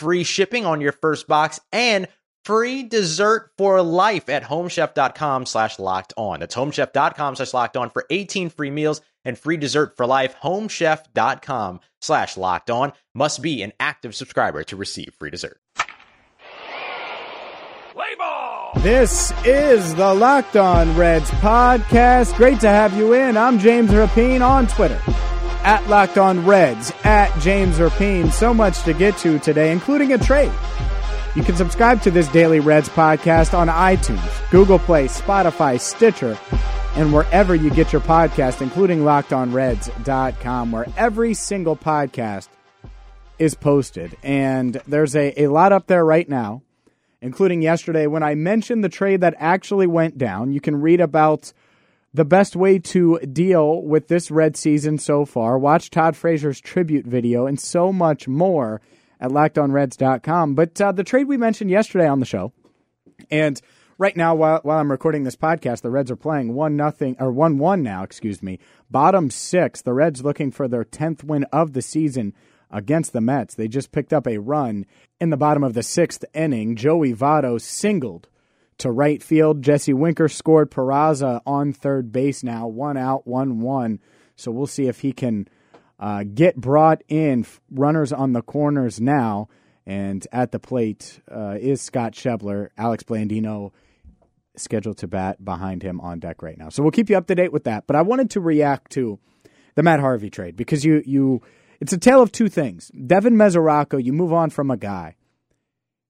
free shipping on your first box and free dessert for life at homechef.com slash locked on. That's homechef.com slash locked on for 18 free meals and free dessert for life. Homechef.com slash locked on must be an active subscriber to receive free dessert. This is the Locked On Reds podcast. Great to have you in. I'm James Rapien on Twitter at Locked On Reds at James Rapien. So much to get to today, including a trade. You can subscribe to this daily Reds podcast on iTunes, Google Play, Spotify, Stitcher, and wherever you get your podcast, including lockedonreds.com, where every single podcast is posted. And there's a, a lot up there right now, including yesterday when I mentioned the trade that actually went down. You can read about the best way to deal with this red season so far. Watch Todd Frazier's tribute video and so much more at lockedonreds.com. But uh, the trade we mentioned yesterday on the show, and right now while while I'm recording this podcast, the Reds are playing one nothing or one one now. Excuse me, bottom six. The Reds looking for their tenth win of the season against the Mets. They just picked up a run in the bottom of the sixth inning. Joey Votto singled to right field. Jesse Winker scored. Peraza on third base now, one out, one one. So we'll see if he can uh, get brought in. Runners on the corners now, and at the plate uh, is Scott Schebler. Alex Blandino scheduled to bat behind him on deck right now. So we'll keep you up to date with that. But I wanted to react to the Matt Harvey trade because you you it's a tale of two things. Devin Mesoraco, you move on from a guy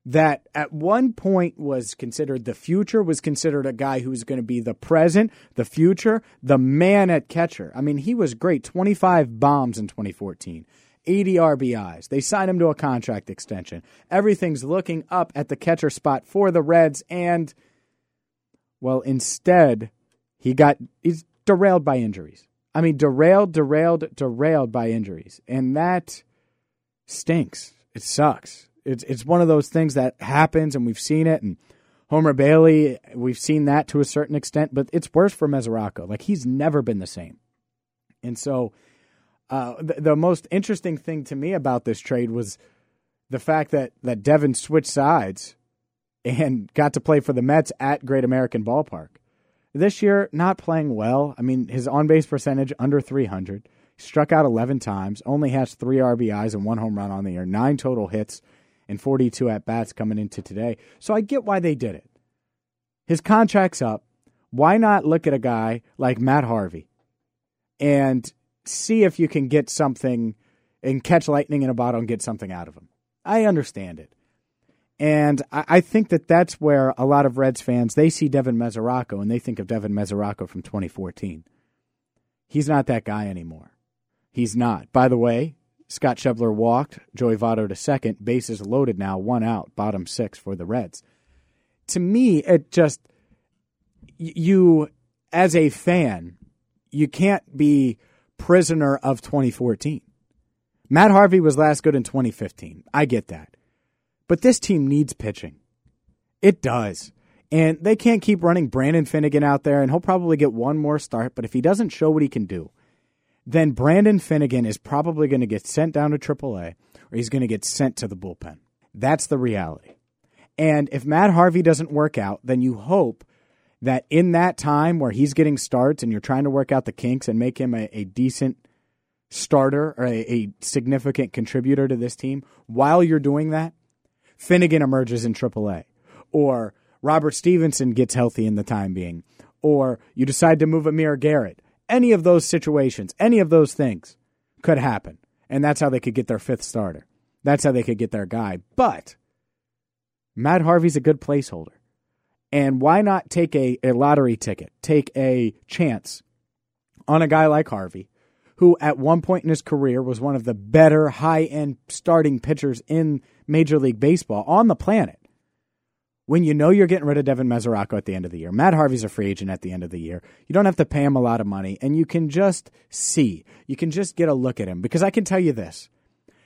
that at one point was considered the future, was considered a guy who's going to be the present, the future, the man at catcher. I mean, he was great 25 bombs in 2014. 80 RBIs. They signed him to a contract extension. Everything's looking up at the catcher spot for the Reds, and, well, instead, he got he's derailed by injuries. I mean, derailed, derailed, derailed by injuries. And that stinks. It sucks. It's it's one of those things that happens, and we've seen it. And Homer Bailey, we've seen that to a certain extent, but it's worse for Mesoraco. Like he's never been the same. And so, uh, the, the most interesting thing to me about this trade was the fact that that Devin switched sides and got to play for the Mets at Great American Ballpark. This year, not playing well. I mean, his on base percentage under 300. Struck out 11 times, only has three RBIs and one home run on the year, nine total hits and 42 at bats coming into today. So I get why they did it. His contract's up. Why not look at a guy like Matt Harvey and see if you can get something and catch lightning in a bottle and get something out of him? I understand it. And I, think that that's where a lot of Reds fans they see Devin Mesoraco and they think of Devin Mesoraco from 2014. He's not that guy anymore. He's not. By the way, Scott Schebler walked, Joey Votto to second, bases loaded now, one out, bottom six for the Reds. To me, it just, you, as a fan, you can't be prisoner of 2014. Matt Harvey was last good in 2015. I get that. But this team needs pitching. It does. And they can't keep running Brandon Finnegan out there, and he'll probably get one more start. But if he doesn't show what he can do, then Brandon Finnegan is probably going to get sent down to AAA or he's going to get sent to the bullpen. That's the reality. And if Matt Harvey doesn't work out, then you hope that in that time where he's getting starts and you're trying to work out the kinks and make him a, a decent starter or a, a significant contributor to this team, while you're doing that, Finnegan emerges in AAA or Robert Stephenson gets healthy in the time being or you decide to move Amir Garrett. Any of those situations, any of those things could happen. And that's how they could get their fifth starter. That's how they could get their guy. But Matt Harvey's a good placeholder. And why not take a, a lottery ticket, take a chance on a guy like Harvey, who at one point in his career was one of the better high end starting pitchers in Major League Baseball on the planet? When you know you're getting rid of Devin Mesoraco at the end of the year, Matt Harvey's a free agent at the end of the year. You don't have to pay him a lot of money, and you can just see, you can just get a look at him. Because I can tell you this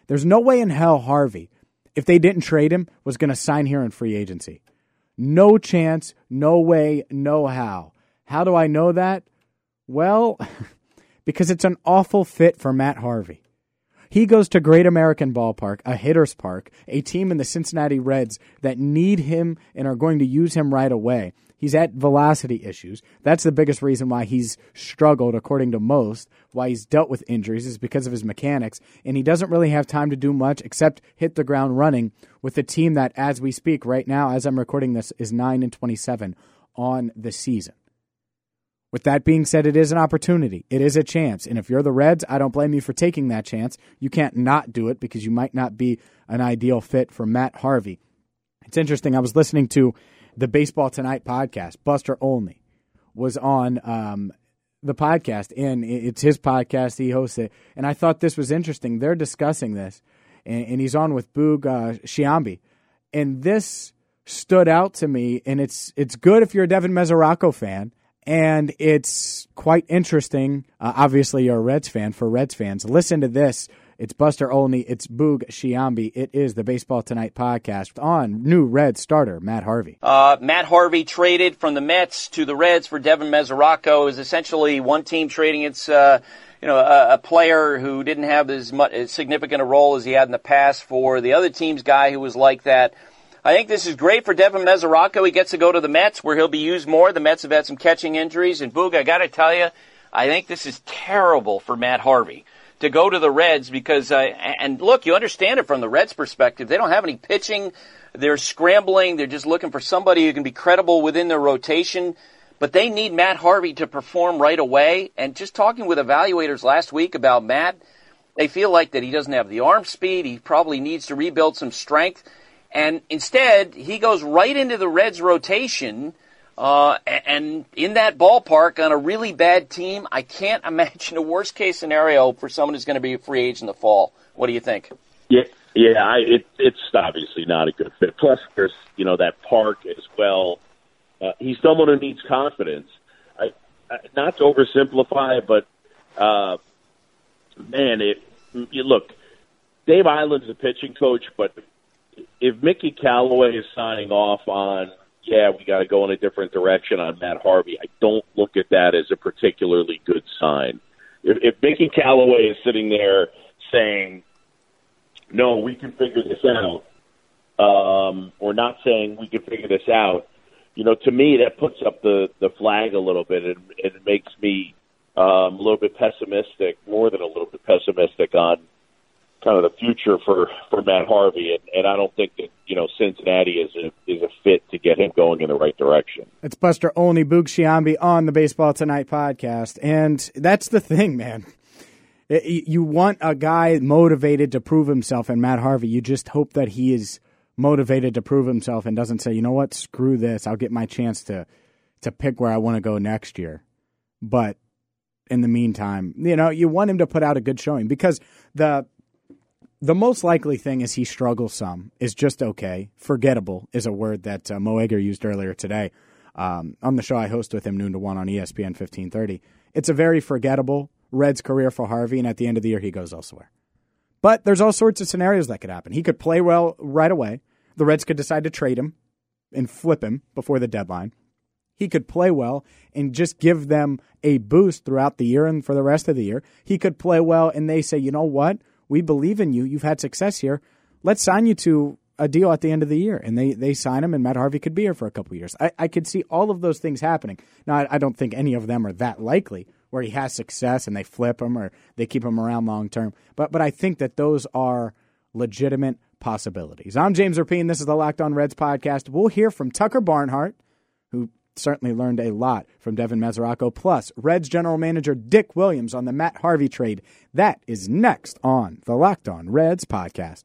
there's no way in hell Harvey, if they didn't trade him, was going to sign here in free agency. No chance, no way, no how. How do I know that? Well, because it's an awful fit for Matt Harvey. He goes to Great American Ballpark, a hitter's park, a team in the Cincinnati Reds that need him and are going to use him right away. He's at velocity issues. That's the biggest reason why he's struggled, according to most, why he's dealt with injuries is because of his mechanics. And he doesn't really have time to do much except hit the ground running with a team that, as we speak right now, as I'm recording this, is 9 and 27 on the season. With that being said, it is an opportunity. It is a chance. And if you're the Reds, I don't blame you for taking that chance. You can't not do it because you might not be an ideal fit for Matt Harvey. It's interesting. I was listening to the Baseball Tonight podcast. Buster Olney was on um, the podcast, and it's his podcast. He hosts it, and I thought this was interesting. They're discussing this, and, and he's on with Boog uh, Sciambi, and this stood out to me. And it's it's good if you're a Devin Mesoraco fan, and it's quite interesting. Uh, obviously, you're a Reds fan. For Reds fans, listen to this it's Buster Olney. It's Boog Sciambi. It is the Baseball Tonight podcast on new Red starter Matt Harvey. Uh, Matt Harvey traded from the Mets to the Reds for Devin Mesoraco. Is essentially one team trading its. Uh, you know, a, a, player who didn't have as much as significant a role as he had in the past for the other team's guy who was like that. I think this is great for Devin Mesoraco. He gets to go to the Mets where he'll be used more. The Mets have had some catching injuries, and Boog, I got to tell you, I think this is terrible for Matt Harvey to go to the Reds because, uh, and look, you understand it from the Reds' perspective. They don't have any pitching. They're scrambling. They're just looking for somebody who can be credible within their rotation. But they need Matt Harvey to perform right away. And just talking with evaluators last week about Matt, they feel like that he doesn't have the arm speed. He probably needs to rebuild some strength. And instead, he goes right into the Reds rotation uh, and in that ballpark on a really bad team, I can't imagine a worst case scenario for someone who's going to be a free agent in the fall. What do you think? Yeah, yeah, I, it, it's obviously not a good fit. Plus, there's you know that park as well. Uh, he's someone who needs confidence. I, I, not to oversimplify, but uh, man, it look. Dave Eiland's a pitching coach, but if Mickey Callaway is signing off on yeah, we got to go in a different direction on Matt Harvey. I don't look at that as a particularly good sign. If, if Mickey Callaway is sitting there saying, "No, we can figure this out," um, or not saying we can figure this out, you know, to me that puts up the the flag a little bit, and it makes me um, a little bit pessimistic, more than a little bit pessimistic on kind of the future for for Matt Harvey, and, and I don't think that you know Cincinnati is a is a fit to get him going in the right direction. It's Buster Olney Boog Sciambi on the Baseball Tonight podcast, and that's the thing, man. you want a guy motivated to prove himself, and Matt Harvey. You just hope that he is motivated to prove himself and doesn't say, you know what, screw this. I'll get my chance to to pick where I want to go next year. But in the meantime, you know, you want him to put out a good showing because the the most likely thing is he struggles some, is just okay. Forgettable is a word that uh, used earlier today um, on the show I host with him noon to one on ESPN 1530. It's a very forgettable Reds career for Harvey, and at the end of the year, he goes elsewhere. But there's all sorts of scenarios that could happen. He could play well right away. The Reds could decide to trade him and flip him before the deadline. He could play well and just give them a boost throughout the year and for the rest of the year. He could play well and they say, you know what? We believe in you. You've had success here. Let's sign you to a deal at the end of the year. And they, they sign him, and Matt Harvey could be here for a couple years. I, I could see all of those things happening. Now, I, I don't think any of them are that likely where he has success and they flip him or they keep him around long term. But, but I think that those are legitimate possibilities. I'm James Rapien. This is the Locked On Reds podcast. We'll hear from Tucker Barnhart, who certainly learned a lot from Devin Mesoraco. Plus, Reds general manager Dick Williams on the Matt Harvey trade. That is next on the Locked On Reds podcast.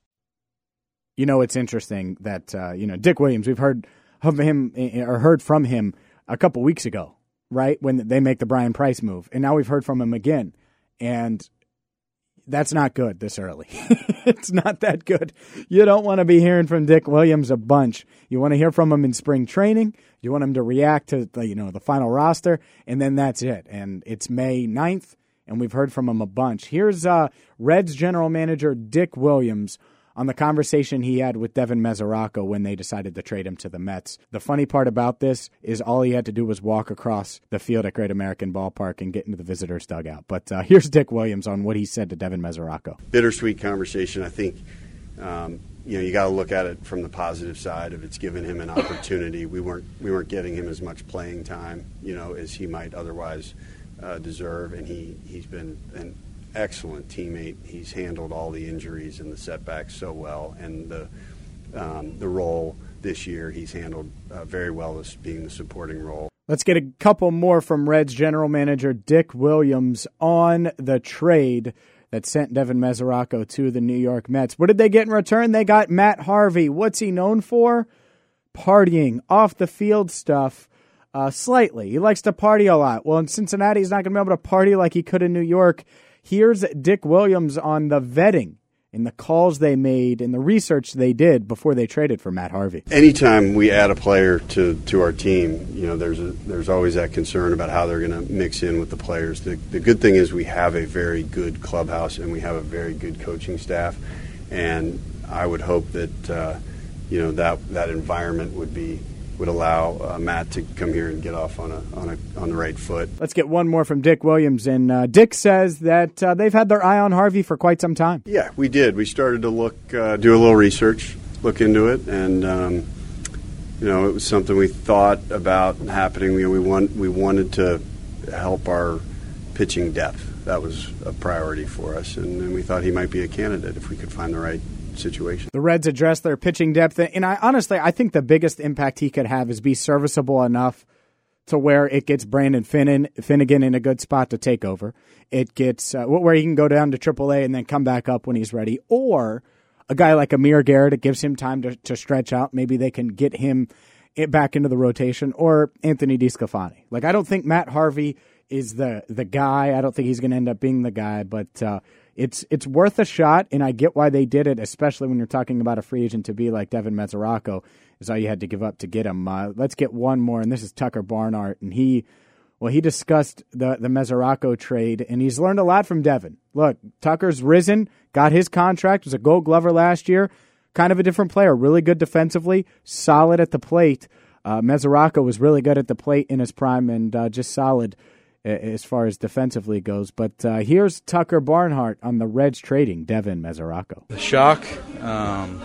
you know, it's interesting that uh, you know Dick Williams. We've heard of him or heard from him a couple weeks ago, right when they make the Brian Price move, and now we've heard from him again, and that's not good this early. it's not that good. You don't want to be hearing from Dick Williams a bunch. You want to hear from him in spring training. You want him to react to the, you know the final roster, and then that's it. And it's May 9th, and we've heard from him a bunch. Here's uh, Reds general manager Dick Williams on the conversation he had with Devin Mesoraco when they decided to trade him to the Mets. The funny part about this is all he had to do was walk across the field at Great American Ballpark and get into the visitors' dugout. But uh, here's Dick Williams on what he said to Devin Mesoraco. Bittersweet conversation. I think. Um, you know, you got to look at it from the positive side of it's given him an opportunity. We weren't we weren't getting him as much playing time, you know, as he might otherwise uh, deserve, and he he's been an excellent teammate. He's handled all the injuries and the setbacks so well, and the um, the role this year he's handled uh, very well as being the supporting role. Let's get a couple more from Reds general manager Dick Williams on the trade that sent Devin Mesoraco to the New York Mets. What did they get in return? They got Matt Harvey. What's he known for? Partying, off the field stuff. Uh, slightly. He likes to party a lot. Well, in Cincinnati, he's not going to be able to party like he could in New York. Here's Dick Williams on the vetting and the calls they made and the research they did before they traded for Matt Harvey. Anytime we add a player to, to our team, you know, there's a, there's always that concern about how they're going to mix in with the players. The, the good thing is we have a very good clubhouse and we have a very good coaching staff, and I would hope that uh, you know that that environment would be would allow uh, Matt to come here and get off on a, on a on the right foot. Let's get one more from Dick Williams, and uh, Dick says that uh, they've had their eye on Harvey for quite some time. Yeah, we did. We started to look, uh, do a little research, look into it, and um, you know it was something we thought about happening. We we want we wanted to help our pitching depth. That was a priority for us, and, and we thought he might be a candidate if we could find the right situation. The Reds address their pitching depth, and I honestly I think the biggest impact he could have is be serviceable enough to where it gets Brandon Finnegan in a good spot to take over. It gets uh, where he can go down to AAA and then come back up when he's ready, or a guy like Amir Garrett. It gives him time to, to stretch out. Maybe they can get him back into the rotation, or Anthony DeSclafani. Like I don't think Matt Harvey is the the guy. I don't think he's going to end up being the guy, but uh, it's it's worth a shot, and I get why they did it, especially when you're talking about a free agent to be like Devin Mesoraco is all you had to give up to get him. Uh, let's get one more, and this is Tucker Barnhart, and he well he discussed the the Mesoraco trade, and he's learned a lot from Devin. Look, Tucker's risen, got his contract, was a Gold Glover last year, kind of a different player, really good defensively, solid at the plate. Uh, Mesoraco was really good at the plate in his prime, and uh, just solid as far as defensively goes. But uh, here's Tucker Barnhart on the Reds trading Devin Mesoraco. The shock. Um,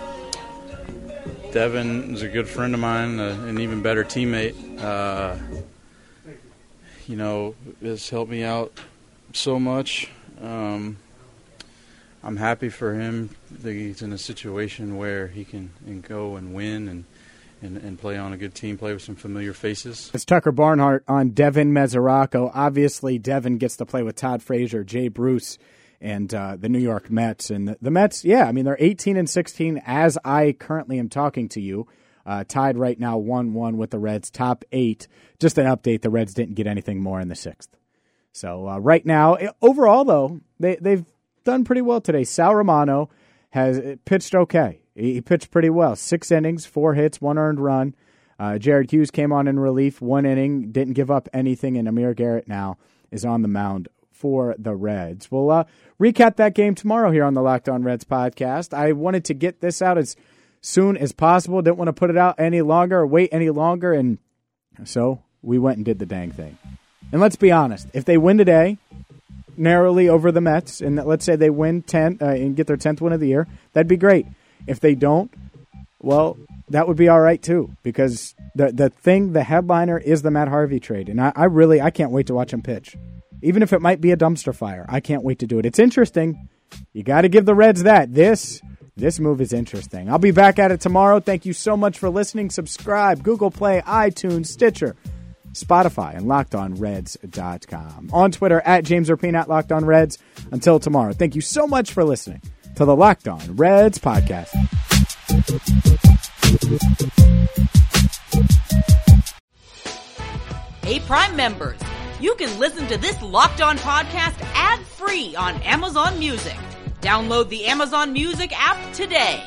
Devin is a good friend of mine, uh, an even better teammate. Uh, you know, has helped me out so much. Um, I'm happy for him that he's in a situation where he can and go and win and and, and play on a good team, play with some familiar faces. It's Tucker Barnhart on Devin Mesoraco. Obviously, Devin gets to play with Todd Frazier, Jay Bruce, and uh, the New York Mets. And the, Mets, yeah, I mean, they're 18 and 16 as I currently am talking to you. Uh, tied right now 1 1 with the Reds, top eight. Just an update the Reds didn't get anything more in the sixth. So, uh, right now, eh, overall, though, they, they've done pretty well today. Sal Romano has pitched okay. He pitched pretty well. Six innings, four hits, one earned run. Uh, Jared Hughes came on in relief, one inning, didn't give up anything, and Amir Garrett now is on the mound for the Reds. We'll uh, recap that game tomorrow here on the Locked On Reds podcast. I wanted to get this out as soon as possible. Didn't want to put it out any longer or wait any longer. And so we went and did the dang thing. And let's be honest if they win today, narrowly over the Mets, and let's say they win 10 uh, and get their 10th win of the year, that'd be great. If they don't, well, that would be all right too, because the the thing, the headliner is the Matt Harvey trade, and I, I really I can't wait to watch him pitch, even if it might be a dumpster fire. I can't wait to do it. It's interesting. You got to give the Reds that. This this move is interesting. I'll be back at it tomorrow. Thank you so much for listening. Subscribe, Google Play, iTunes, Stitcher. Spotify, and LockedOnReds.com. On Twitter, at James Rapien, at Locked On Reds. Until tomorrow, thank you so much for listening to the Locked On Reds podcast. Hey, Prime members, you can listen to this Locked On podcast ad free on Amazon Music. Download the Amazon Music app today.